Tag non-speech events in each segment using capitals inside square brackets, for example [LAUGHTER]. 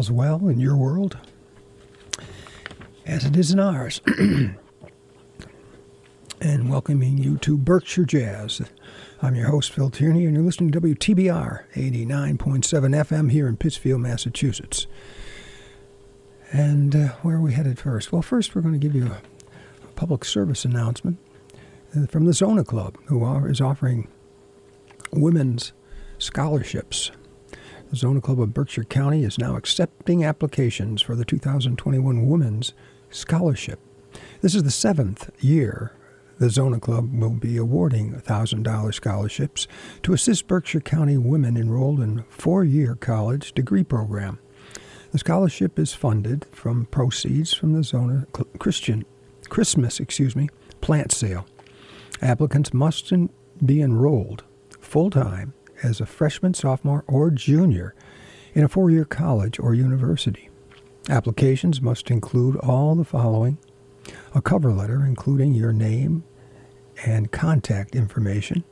all's well in your world, as it is in ours. [CLEARS THROAT] and welcoming you to Berkshire Jazz. I'm your host, Phil Tierney, and you're listening to WTBR 89.7 FM here in Pittsfield, Massachusetts. And uh, where are we headed first? Well, first, we're going to give you a, a public service announcement uh, from the Zonta Club, who are, is offering women's scholarships. The Zonta Club of Berkshire County is now accepting applications for the 2021 Women's Scholarship. This is the seventh year the Zonta Club will be awarding $1,000 scholarships to assist Berkshire County women enrolled in a four-year college degree program. The scholarship is funded from proceeds from the Zonta Christian Christmas, excuse me, plant sale. Applicants must be enrolled full-time as a freshman, sophomore, or junior in a four-year college or university. Applications must include all the following a cover letter including your name and contact information,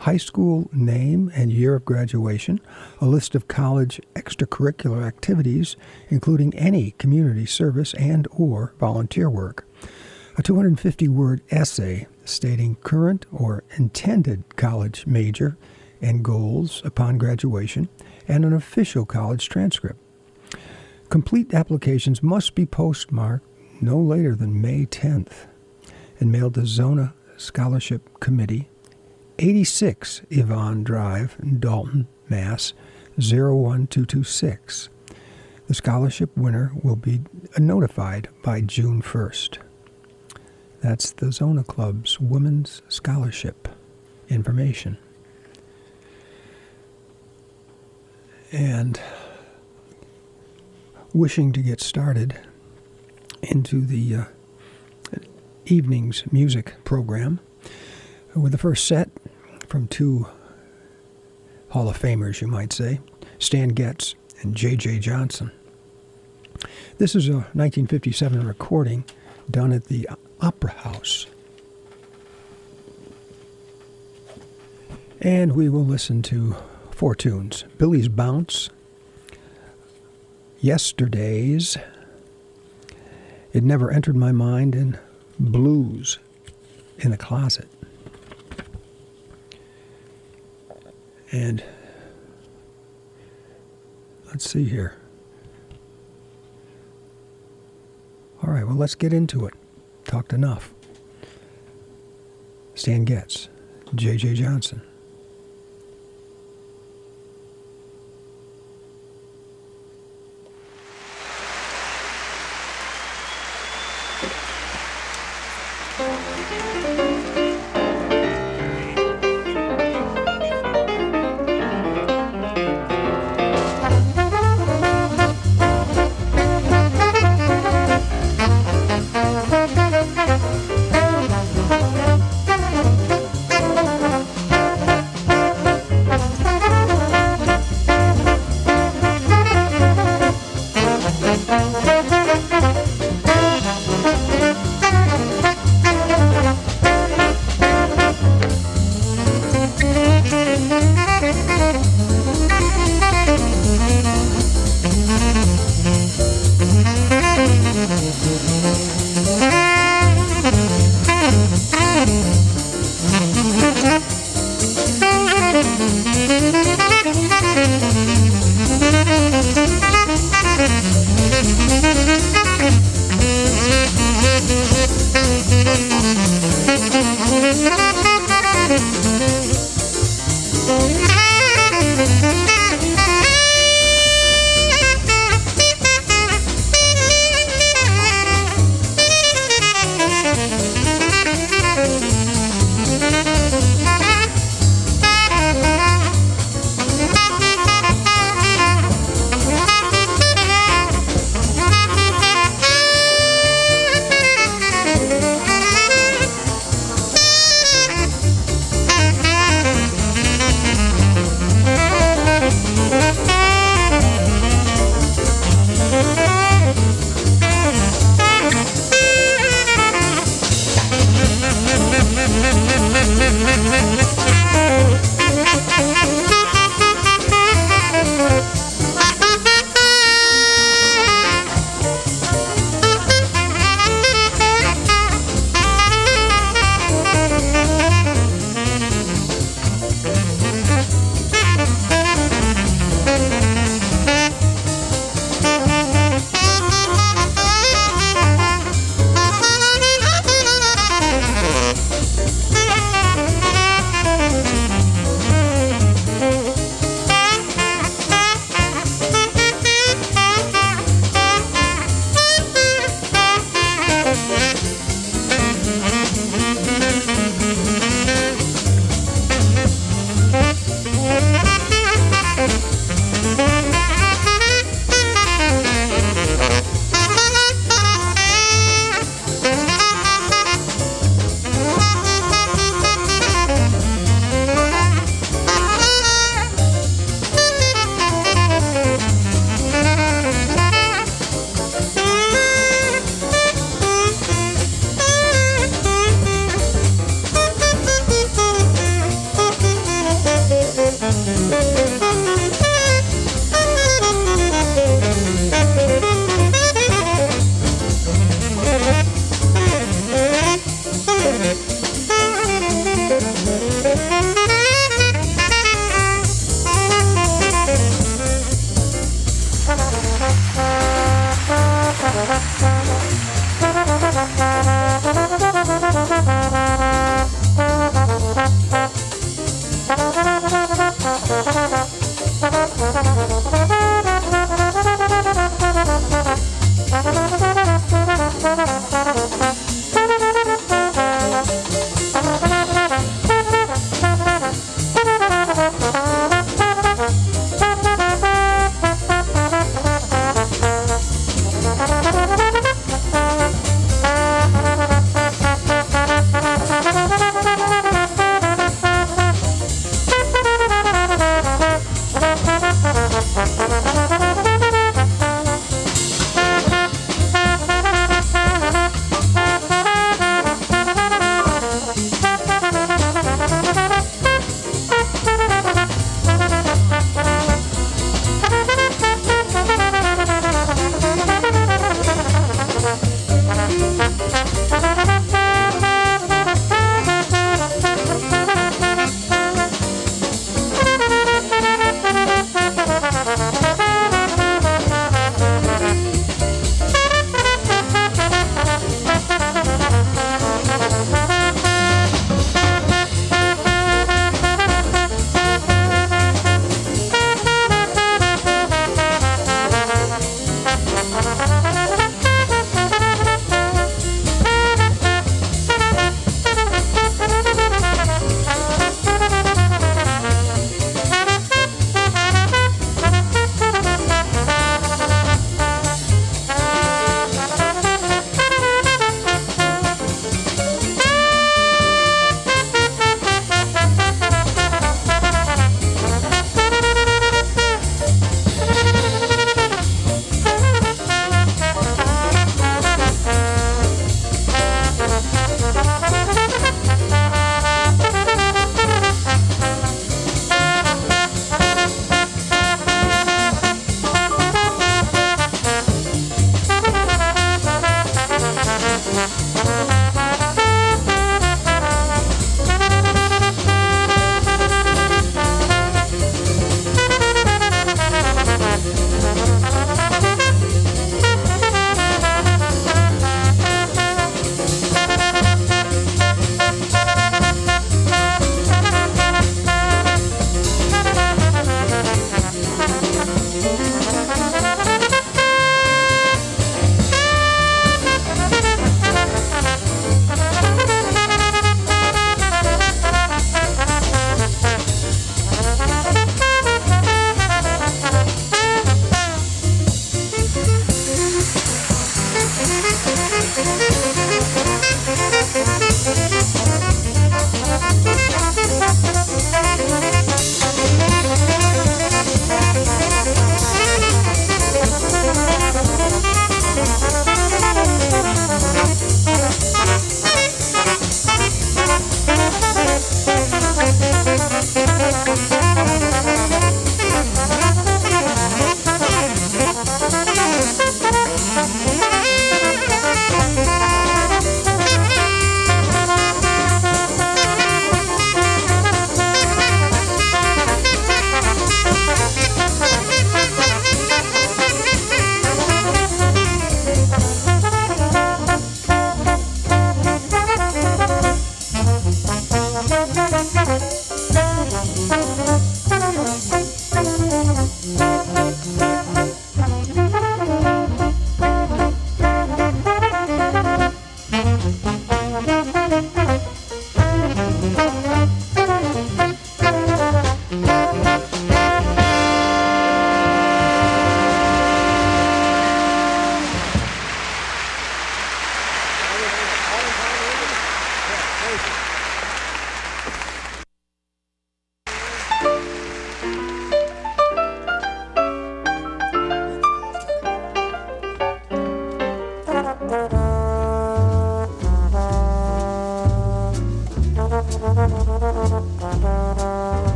high school name and year of graduation, a list of college extracurricular activities including any community service and or volunteer work, a 250-word essay stating current or intended college major and goals upon graduation, and an official college transcript. Complete applications must be postmarked no later than May 10th and mailed to Zonta Scholarship Committee, 86 Yvonne Drive, Dalton, Mass. 01226. The scholarship winner will be notified by June 1st. That's the Zonta Club's Women's Scholarship information. And wishing to get started into the uh, evening's music program with the first set from two Hall of Famers, you might say, Stan Getz and J.J. Johnson. This is a 1957 recording done at the Opera House. And we will listen to Four tunes Billie's Bounce, Yesterdays, It Never Entered My Mind, and Blues in the Closet. And let's see here. All right, well, let's get into it. Talked enough. Stan Getz, J.J. Johnson.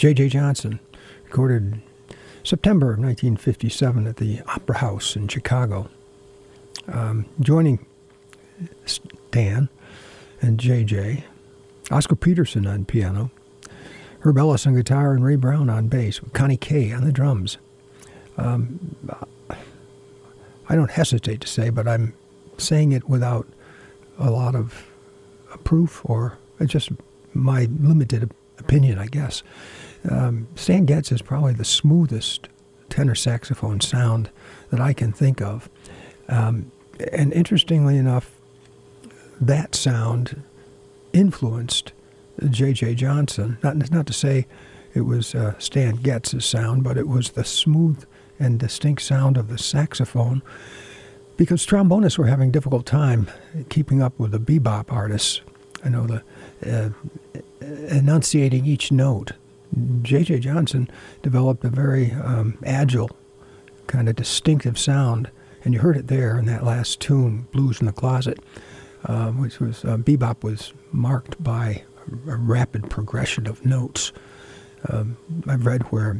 J.J. Johnson, recorded September of 1957 at the Opera House in Chicago. Um, joining Stan and J.J., Oscar Peterson on piano, Herb Ellis on guitar, and Ray Brown on bass, with Connie Kay on the drums. Um, I don't hesitate to say, but I'm saying it without a lot of proof or just my limited opinion, I guess. Um, Stan Getz is probably the smoothest tenor saxophone sound that I can think of. Um, and interestingly enough, that sound influenced J.J. Johnson. Not, not to say it was uh, Stan Getz's sound, but it was the smooth and distinct sound of the saxophone because trombonists were having difficult time keeping up with the bebop artists. I know the uh, enunciating each note. J.J. Johnson developed a very um, agile, kind of distinctive sound, and you heard it there in that last tune, "Blues in the Closet," uh, which was uh, bebop was marked by a rapid progression of notes. Um, I've read where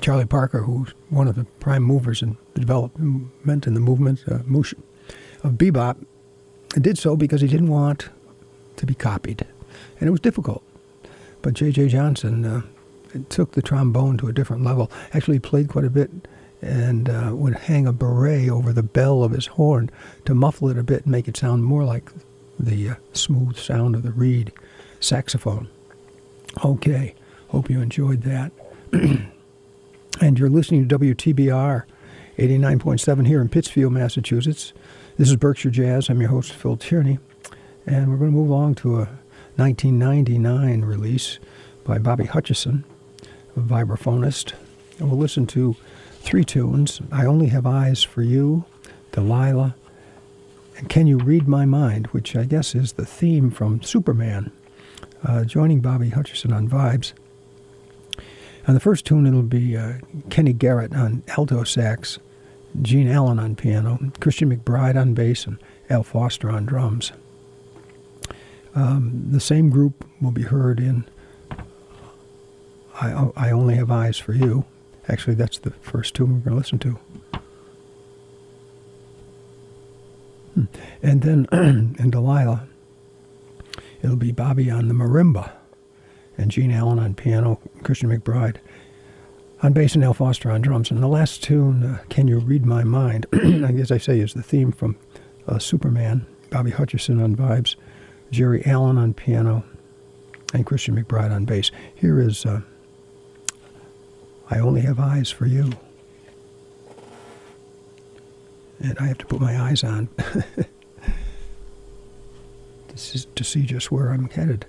Charlie Parker, who's one of the prime movers in the development and the movement uh, of bebop, did so because he didn't want to be copied, and it was difficult. But J.J. Johnson uh, took the trombone to a different level. Actually, played quite a bit and uh, would hang a beret over the bell of his horn to muffle it a bit and make it sound more like the uh, smooth sound of the reed saxophone. Okay, hope you enjoyed that. [CLEARS THROAT] and you're listening to WTBR 89.7 here in Pittsfield, Massachusetts. This is Berkshire Jazz. I'm your host, Phil Tierney. And we're going to move along to a 1999 release by Bobby Hutcherson, a vibraphonist. And we'll listen to three tunes I Only Have Eyes for You, Delilah, and Can You Read My Mind, which I guess is the theme from Superman. Uh, joining Bobby Hutcherson on vibes. On the first tune, it'll be uh, Kenny Garrett on alto sax, Geri Allen on piano, Christian McBride on bass, and Al Foster on drums. Um, the same group will be heard in I, I Only Have Eyes for You. Actually, that's the first tune we're going to listen to. Hmm. And then [CLEARS THROAT] in Delilah, it'll be Bobby on the marimba and Geri Allen on piano, Christian McBride on bass, and Al Foster on drums. And the last tune, uh, Can You Read My Mind, [CLEARS THROAT] as I say, is the theme from uh, Superman, Bobby Hutcherson on vibes, Geri Allen on piano, and Christian McBride on bass. Here is uh, I Only Have Eyes for You. And I have to put my eyes on [LAUGHS] this is to see just where I'm headed.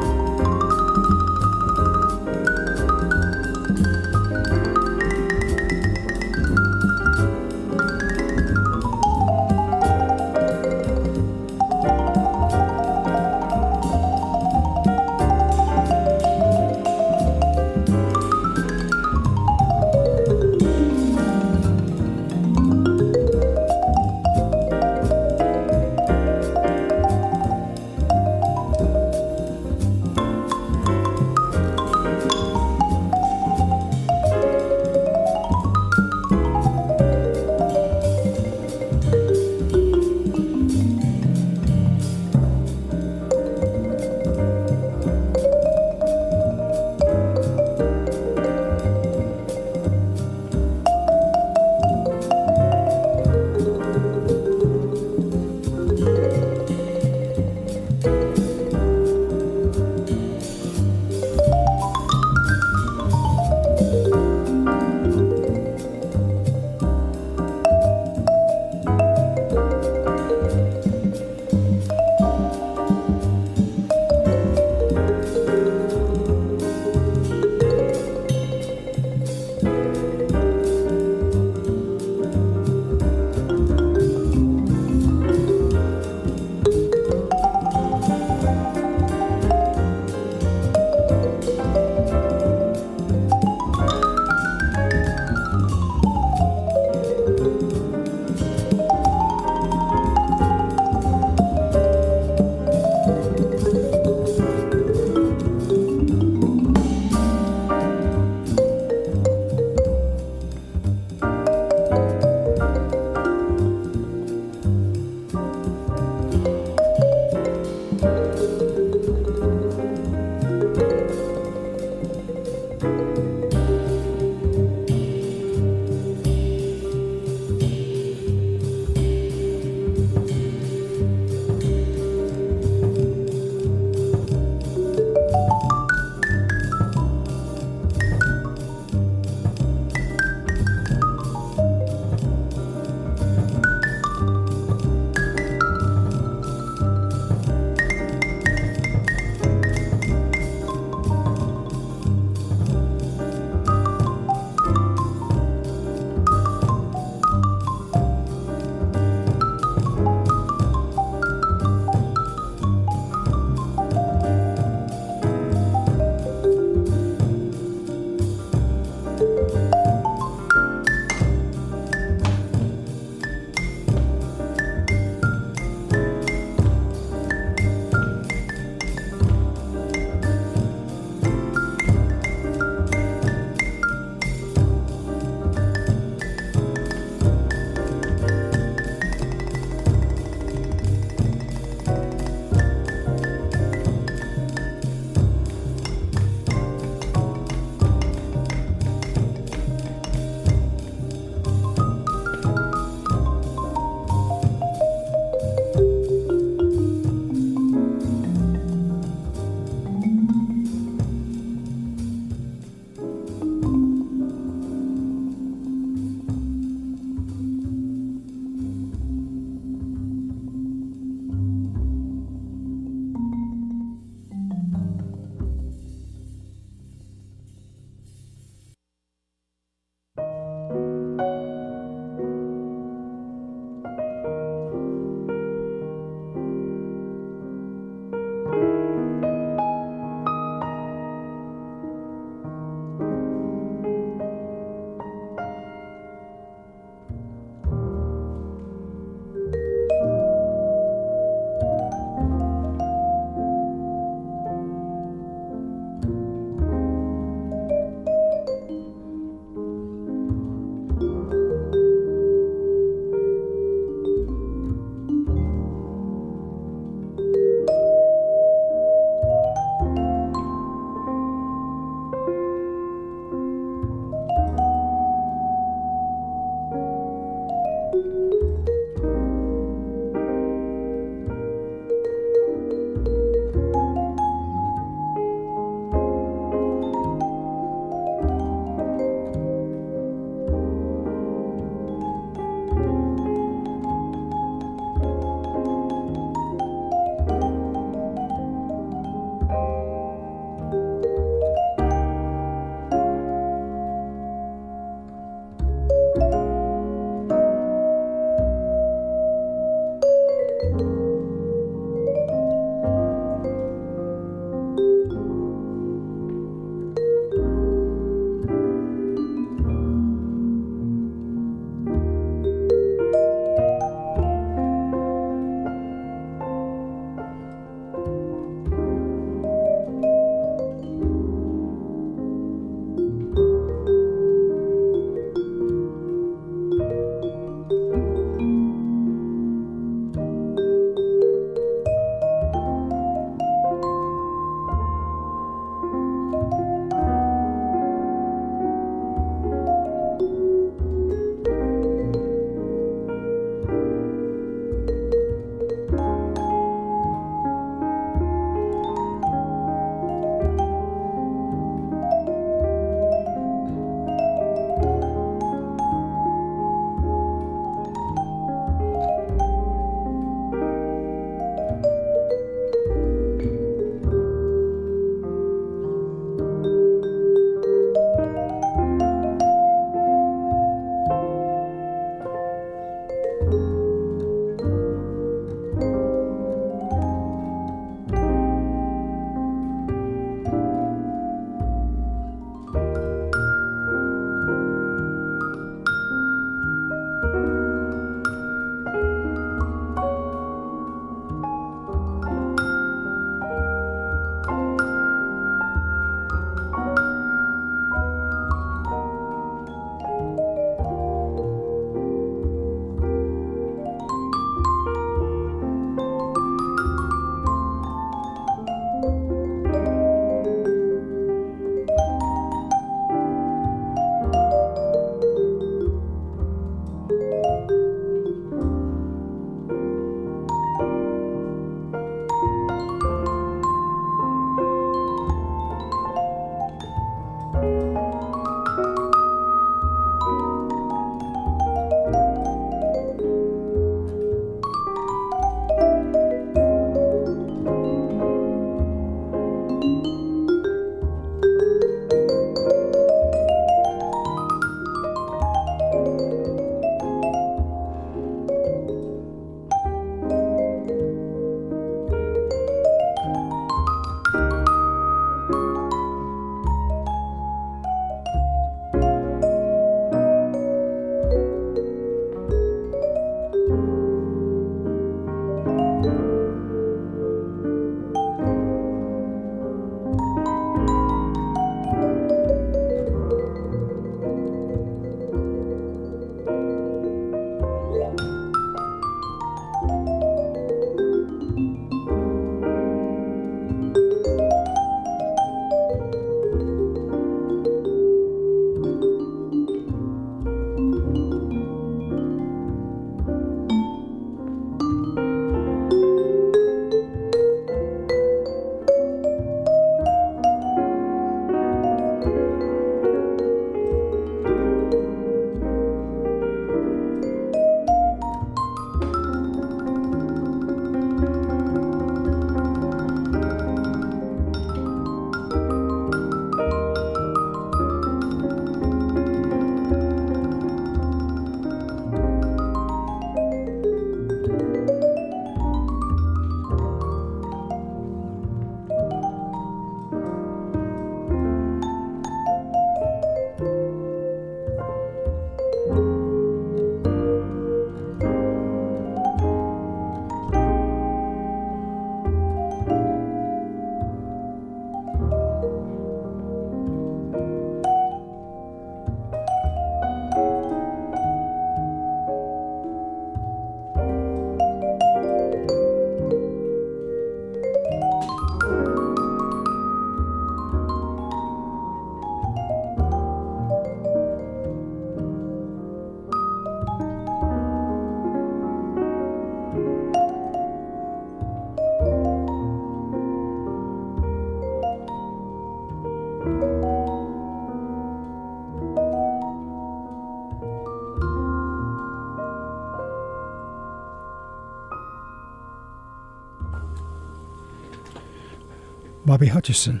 Bobby Hutcherson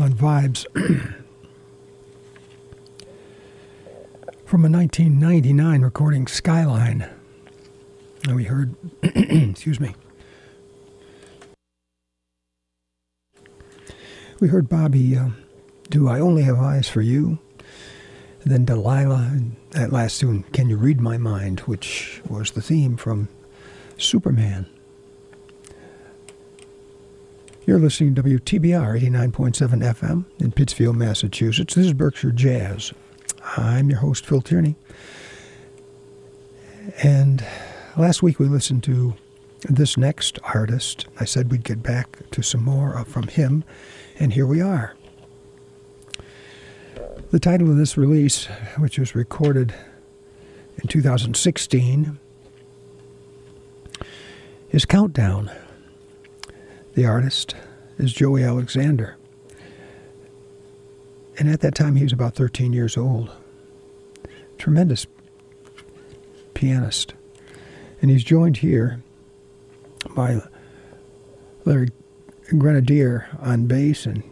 on Vibes [CLEARS THROAT] from a 1999 recording Skyline. And we heard, [CLEARS THROAT] excuse me, we heard Bobby uh, do I Only Have Eyes for You. And then Delilah, and that last tune, Can You Read My Mind, which was the theme from Superman. You're listening to WTBR 89.7 FM in Pittsfield, Massachusetts. This is Berkshire Jazz. I'm your host, Phil Tierney. And last week we listened to this next artist. I said we'd get back to some more from him, and here we are. The title of this release, which was recorded in 2016, is Countdown. The artist is Joey Alexander. And at that time, he was about 13 years old. Tremendous pianist. And he's joined here by Larry Grenadier on bass and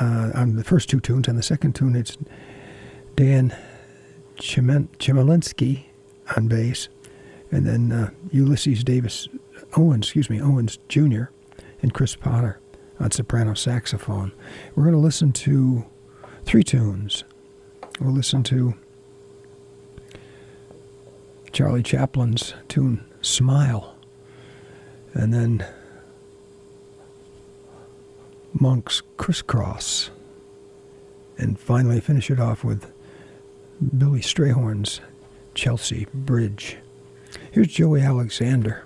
uh, on the first two tunes. On the second tune, it's Dan Chmielinski on bass, and then uh, Ulysses Davis Owens, excuse me, Owens Jr. and Chris Potter on soprano saxophone. We're going to listen to three tunes. We'll listen to Charlie Chaplin's tune Smile, and then Monk's Crisscross, and finally finish it off with Billy Strayhorn's Chelsea Bridge. Here's Joey Alexander.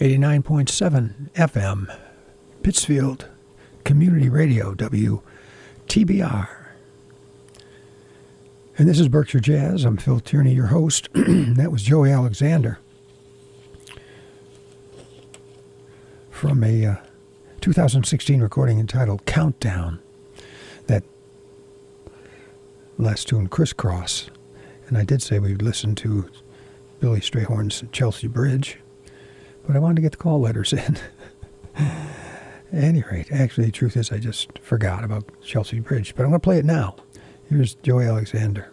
89.7 FM, Pittsfield Community Radio, WTBR. And this is Berkshire Jazz. I'm Phil Tierney, your host. [CLEARS THROAT] that was Joey Alexander from a uh, 2016 recording entitled Countdown. That last tune, Crisscross. And I did say we'd listen to Billy Strayhorn's Chelsea Bridge, but I wanted to get the call letters in. At [LAUGHS] any rate, actually, the truth is I just forgot about Chelsea Bridge, but I'm going to play it now. Here's Joey Alexander.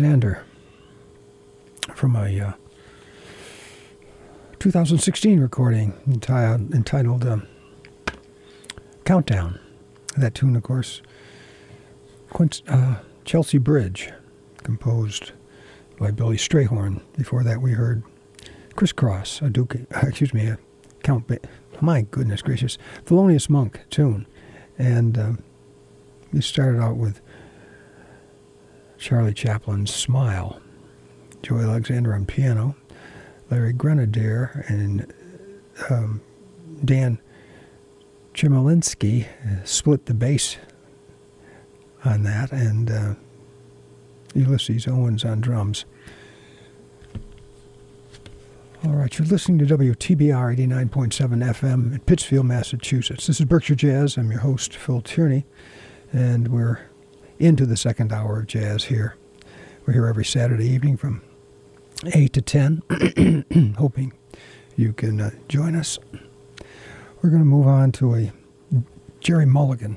Alexander from a uh, 2016 recording enti- entitled um, Countdown. That tune, of course, Quince, uh, Chelsea Bridge, composed by Billy Strayhorn. Before that, we heard Crisscross, a Duke, excuse me, a Count, ba- my goodness gracious, Thelonious Monk tune. And um, we started out with Charlie Chaplin's Smile, Joey Alexander on piano, Larry Grenadier and um, Dan Chmielinski split the bass on that, and uh, Ulysses Owens on drums. All right, you're listening to WTBR 89.7 FM in Pittsfield, Massachusetts. This is Berkshire Jazz. I'm your host, Phil Tierney, and we're into the second hour of jazz here. We're here every Saturday evening from 8 to 10, [CLEARS THROAT] hoping you can uh, join us. We're going to move on to a Gerry Mulligan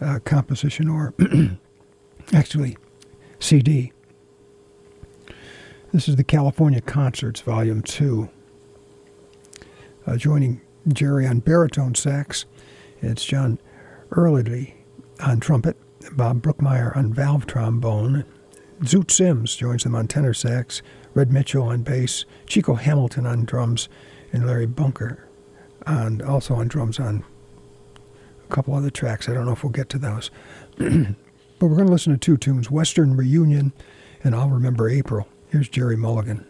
uh, composition, or [CLEARS THROAT] actually CD. This is the California Concerts, Volume 2. Uh, joining Gerry on baritone sax, it's Jon Eardley on trumpet, Bob Brookmeyer on valve trombone, Zoot Sims joins them on tenor sax, Red Mitchell on bass, Chico Hamilton on drums, and Larry Bunker on also on drums on a couple other tracks. I don't know if we'll get to those. [CLEARS THROAT] but we're going to listen to two tunes Western Reunion and I'll Remember April. Here's Gerry Mulligan.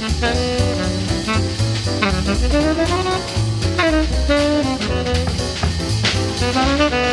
Thank you.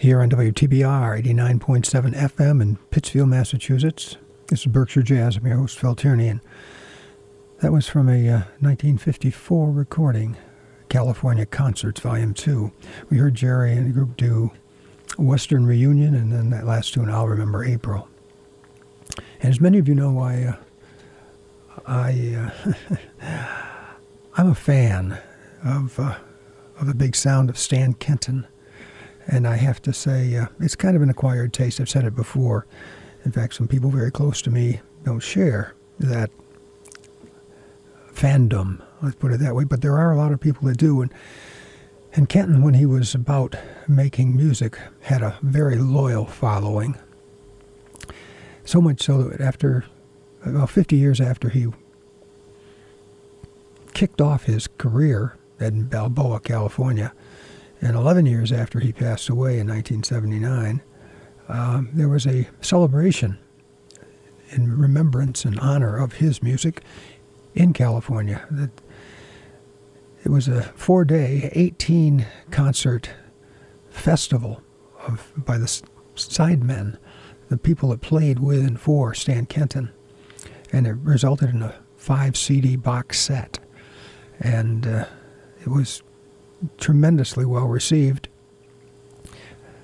Here on WTBR 89.7 FM in Pittsfield, Massachusetts. This is Berkshire Jazz. I'm your host, Phil Tierney, and that was from a uh, 1954 recording, California Concerts, Volume 2. We heard Gerry and the group do Western Reunion, and then that last tune, I'll Remember April. And as many of you know, I, uh, I, uh, [LAUGHS] I'm a fan of uh, of the big sound of Stan Kenton. And I have to say, uh, it's kind of an acquired taste. I've said it before. In fact, some people very close to me don't share that fandom, let's put it that way. But there are a lot of people that do. And, and Kenton, when he was about making music, had a very loyal following. So much so that after about 50 years after he kicked off his career in Balboa, California. And 11 years after he passed away in 1979, um, there was a celebration in remembrance and honor of his music in California. That it was a four-day, 18-concert festival of by the sidemen, the people that played with and for Stan Kenton, and it resulted in a five CD box set. And uh, it was tremendously well received.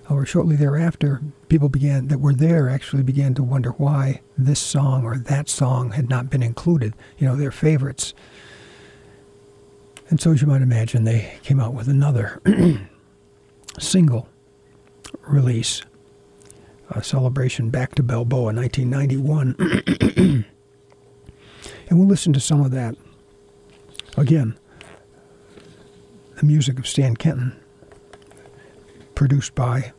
However, shortly thereafter, people began that were there actually began to wonder why this song or that song had not been included. You know, their favorites. And so, as you might imagine, they came out with another [CLEARS THROAT] single release, a celebration back to Balboa, 1991. [CLEARS THROAT] and we'll listen to some of that again the music of Stan Kenton, produced by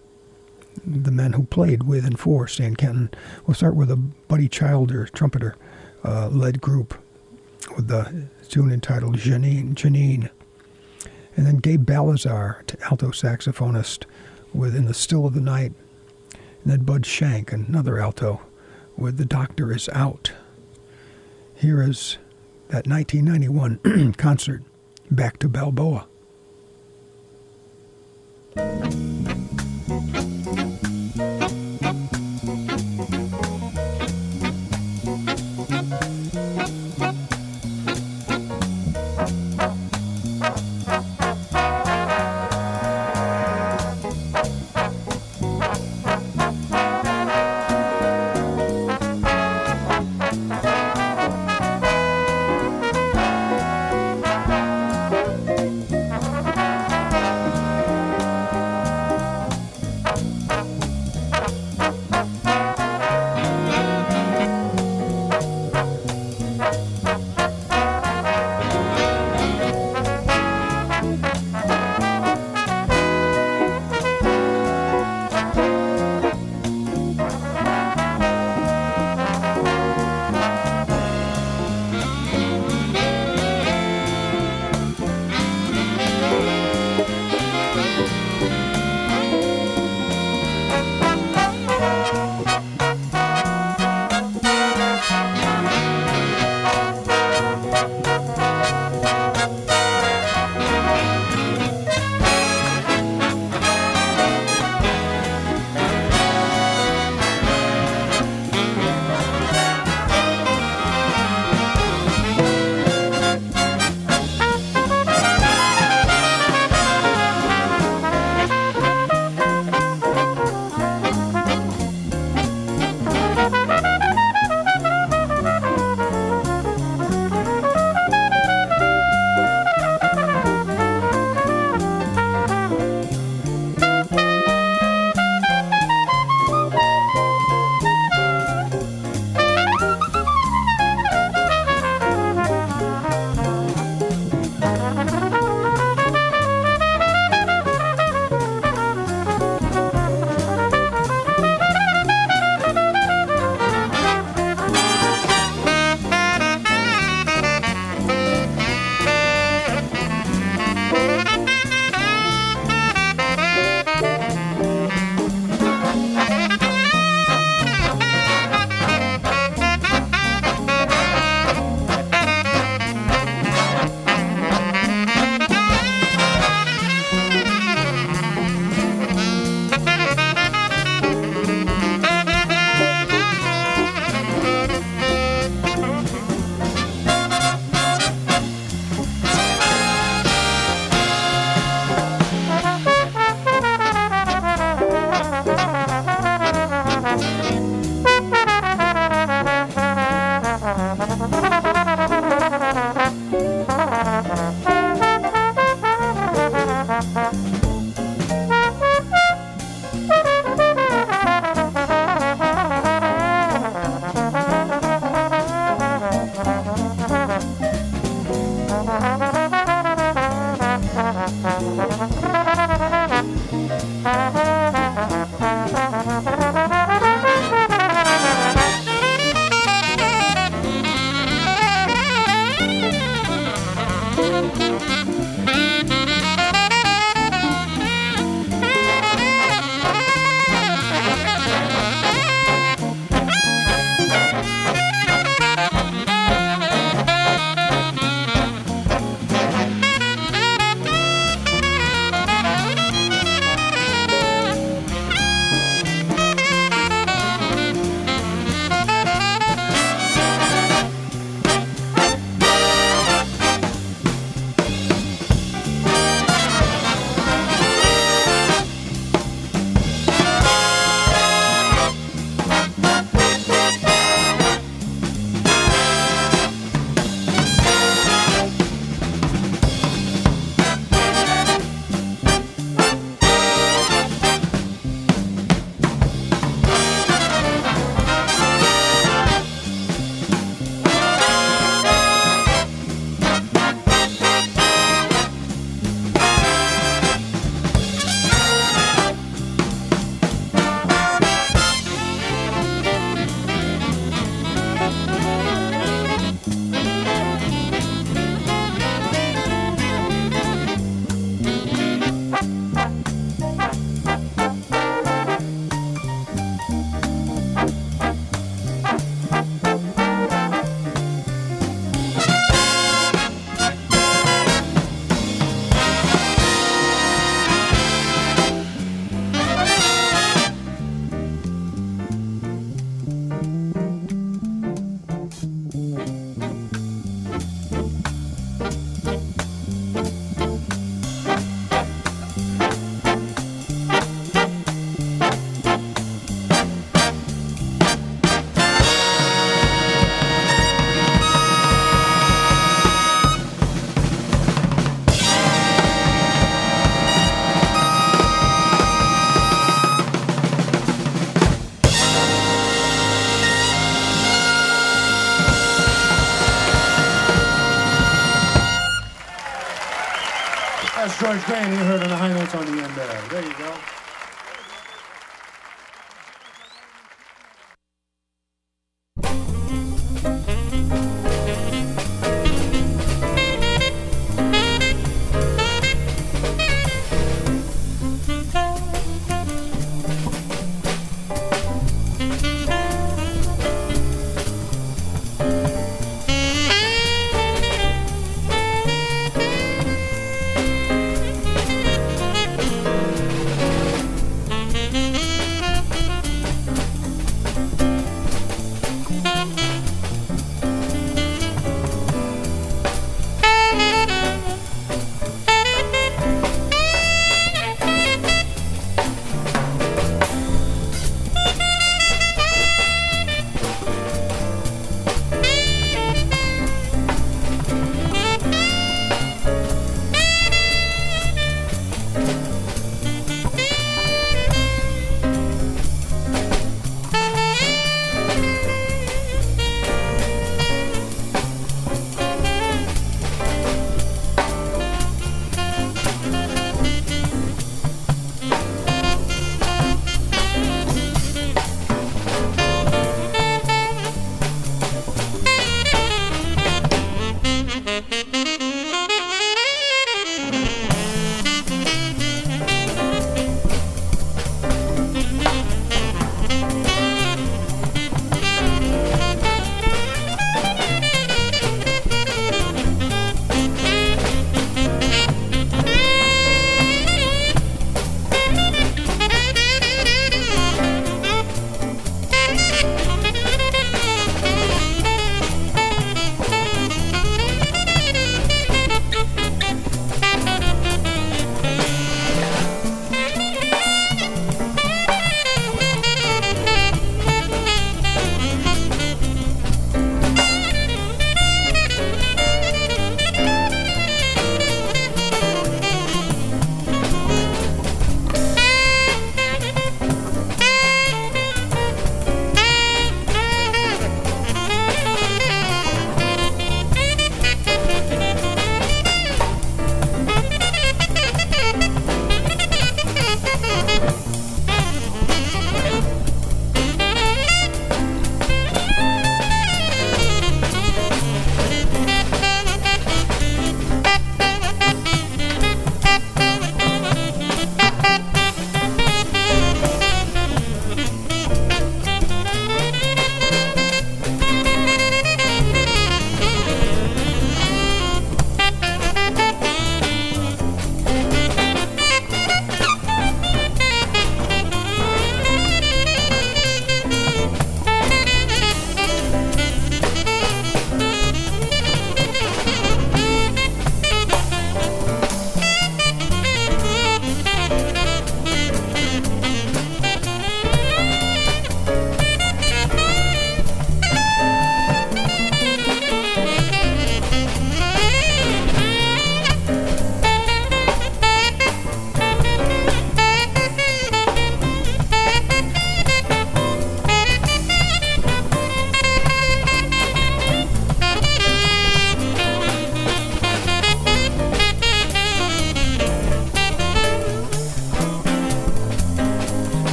the men who played with and for Stan Kenton. We'll start with a Buddy Childers trumpeter uh, led group with the tune entitled Janine, Janine. And then Gabe Baltazar, alto saxophonist, with In the Still of the Night. And then Bud Shank, another alto, with The Doctor is Out. Here is that 1991 [CLEARS THROAT] concert, Back to Balboa. Thank you.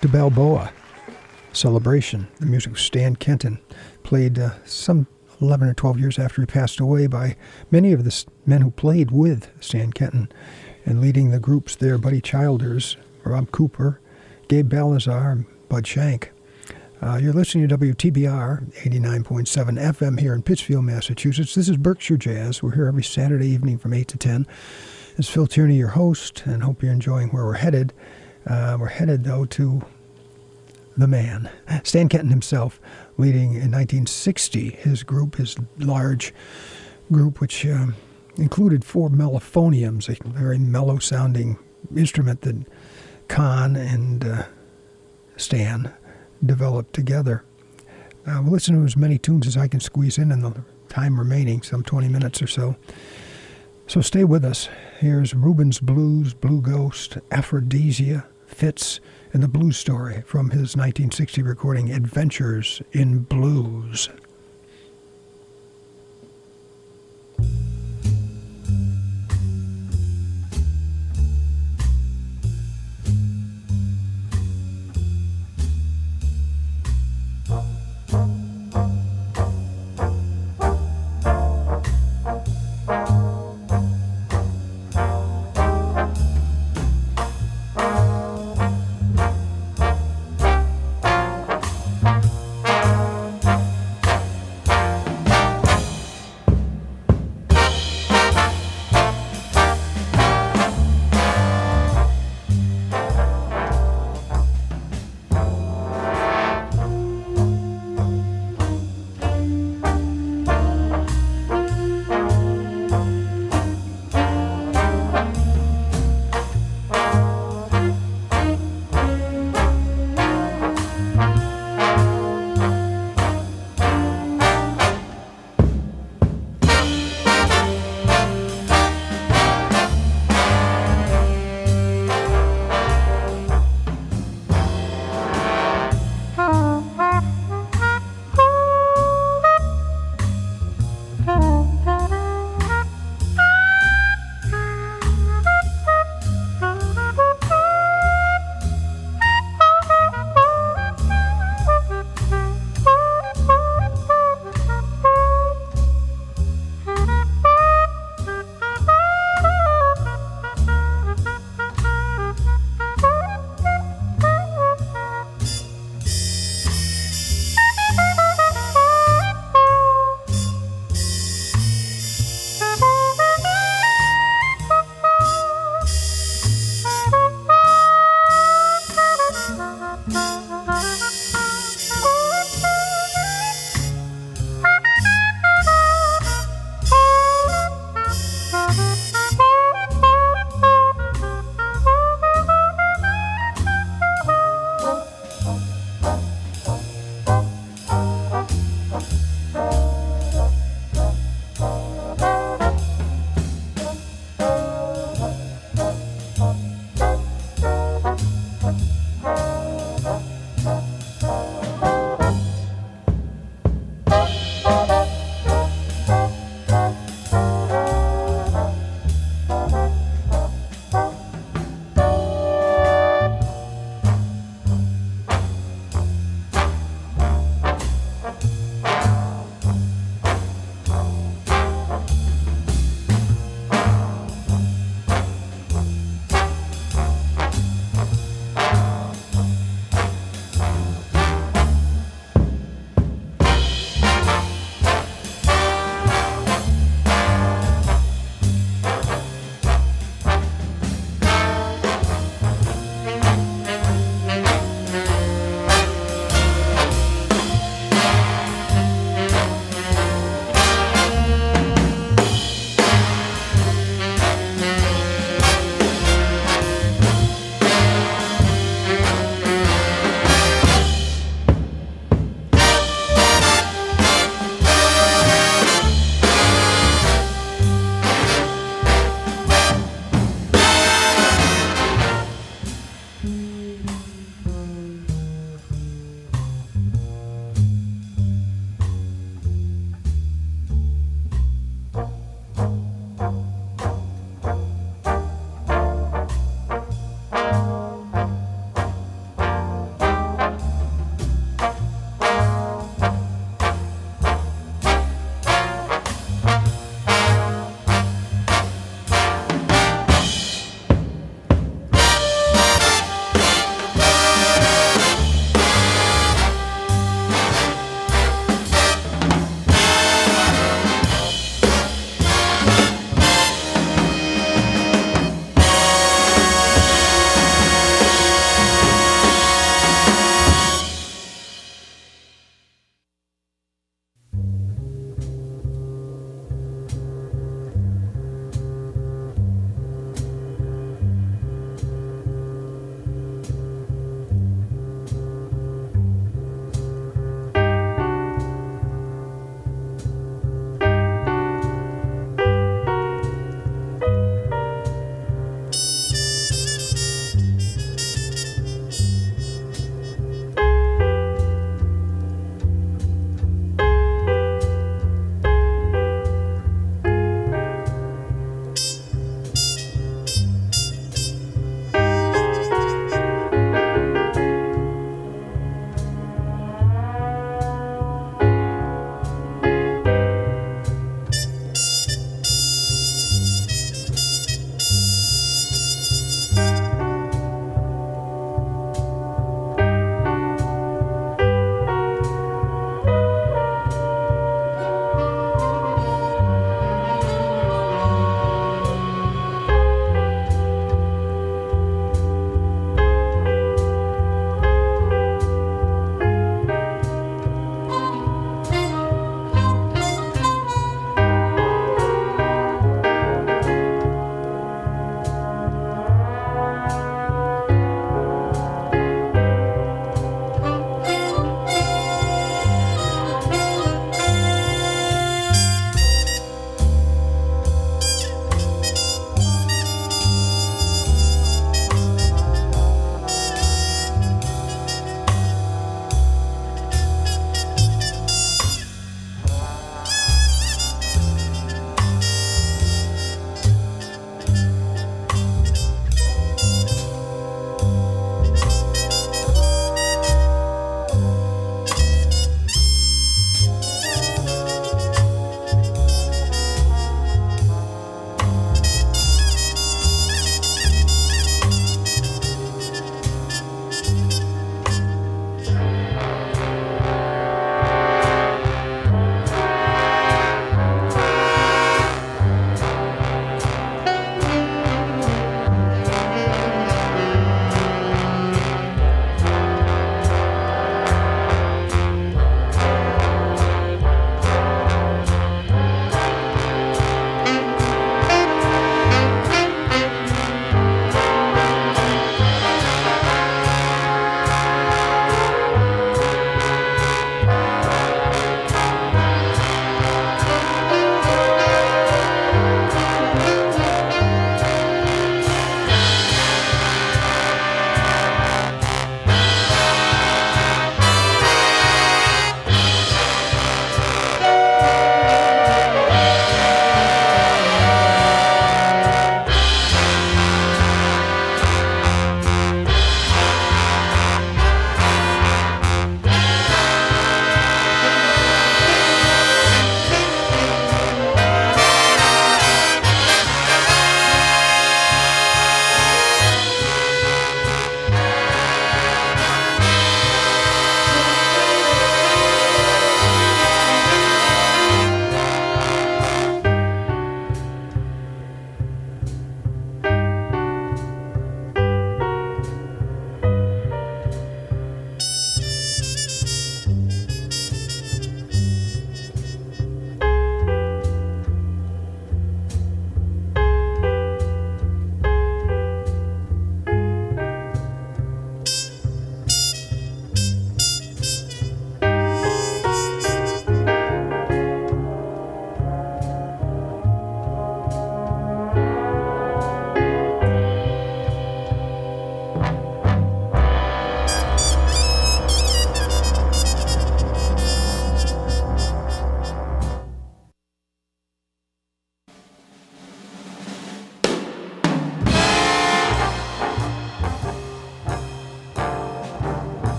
To Balboa celebration. The music of Stan Kenton, played uh, some 11 or 12 years after he passed away by many of the men who played with Stan Kenton and leading the groups there Buddy Childers, Bob Cooper, Gabe Baltazar, Bud Shank. Uh, you're listening to WTBR 89.7 FM here in Pittsfield, Massachusetts. This is Berkshire Jazz. We're here every Saturday evening from 8 to 10. It's Phil Tierney, your host, and hope you're enjoying where we're headed. Uh, we're headed, though, to the man, Stan Kenton himself, leading in 1960 his group, his large group, which um, included four mellophoniums, a very mellow sounding instrument that Conn and uh, Stan developed together. Uh, we'll listen to as many tunes as I can squeeze in in the time remaining, some 20 minutes or so. So stay with us. Here's Reuben's Blues, Blue Ghost, Aphrodisia, Fitz, and the Blues Story from his 1960 recording Adventures in Blues.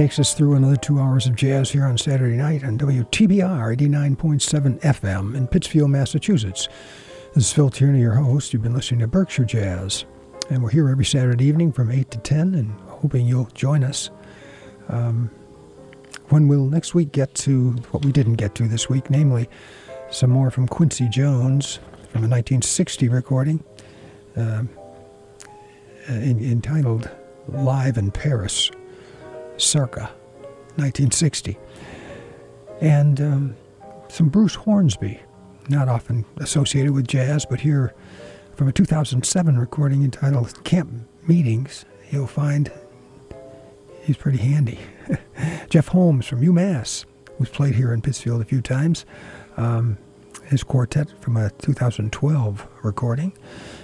Takes us through another two hours of jazz here on Saturday night on WTBR 89.7 FM in Pittsfield, Massachusetts. This is Phil Tierney, your host. You've been listening to Berkshire Jazz. And we're here every Saturday evening from 8 to 10 and hoping you'll join us. Um, when we'll next week get to what we didn't get to this week, namely some more from Quincy Jones from a 1960 recording uh, in, entitled Live in Paris, circa 1960. And um, some Bruce Hornsby, not often associated with jazz, but here from a 2007 recording entitled Camp Meetings, you'll find he's pretty handy. [LAUGHS] Jeff Holmes from UMass, who's played here in Pittsfield a few times. Um, his quartet from a 2012 recording.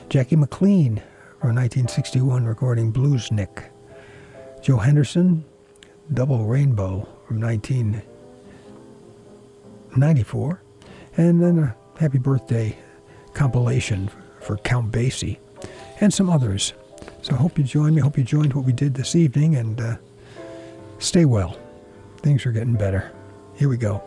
Jackie McLean from a 1961 recording, Bluesnik. Joe Henderson, Double Rainbow from 1994. And then a happy birthday compilation for Count Basie and some others. So I hope you join me. I hope you joined what we did this evening and uh, stay well. Things are getting better. Here we go.